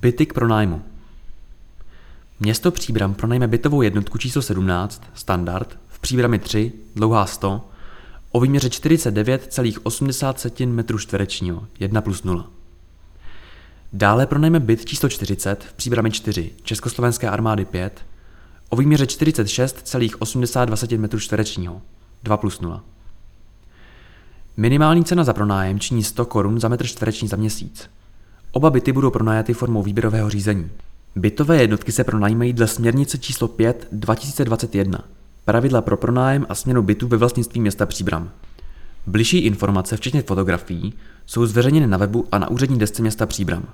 Byty k pronájmu. Město Příbram pronajme bytovou jednotku číslo 17, standard, v Příbrami 3, dlouhá 100, o výměře 49,80 m čtverečního, 1 plus 0. Dále pronajme byt číslo 40 v Příbrami 4, Československé armády 5, o výměře 46,82 m čtverečního, 2 plus 0. Minimální cena za pronájem činí 100 korun za metr čtvereční za měsíc. Oba byty budou pronajaty formou výběrového řízení. Bytové jednotky se pronajímají dle směrnice číslo 5 2021. Pravidla pro pronájem a směnu bytů ve vlastnictví města Příbram. Bližší informace, včetně fotografií, jsou zveřejněny na webu a na úřední desce města Příbram.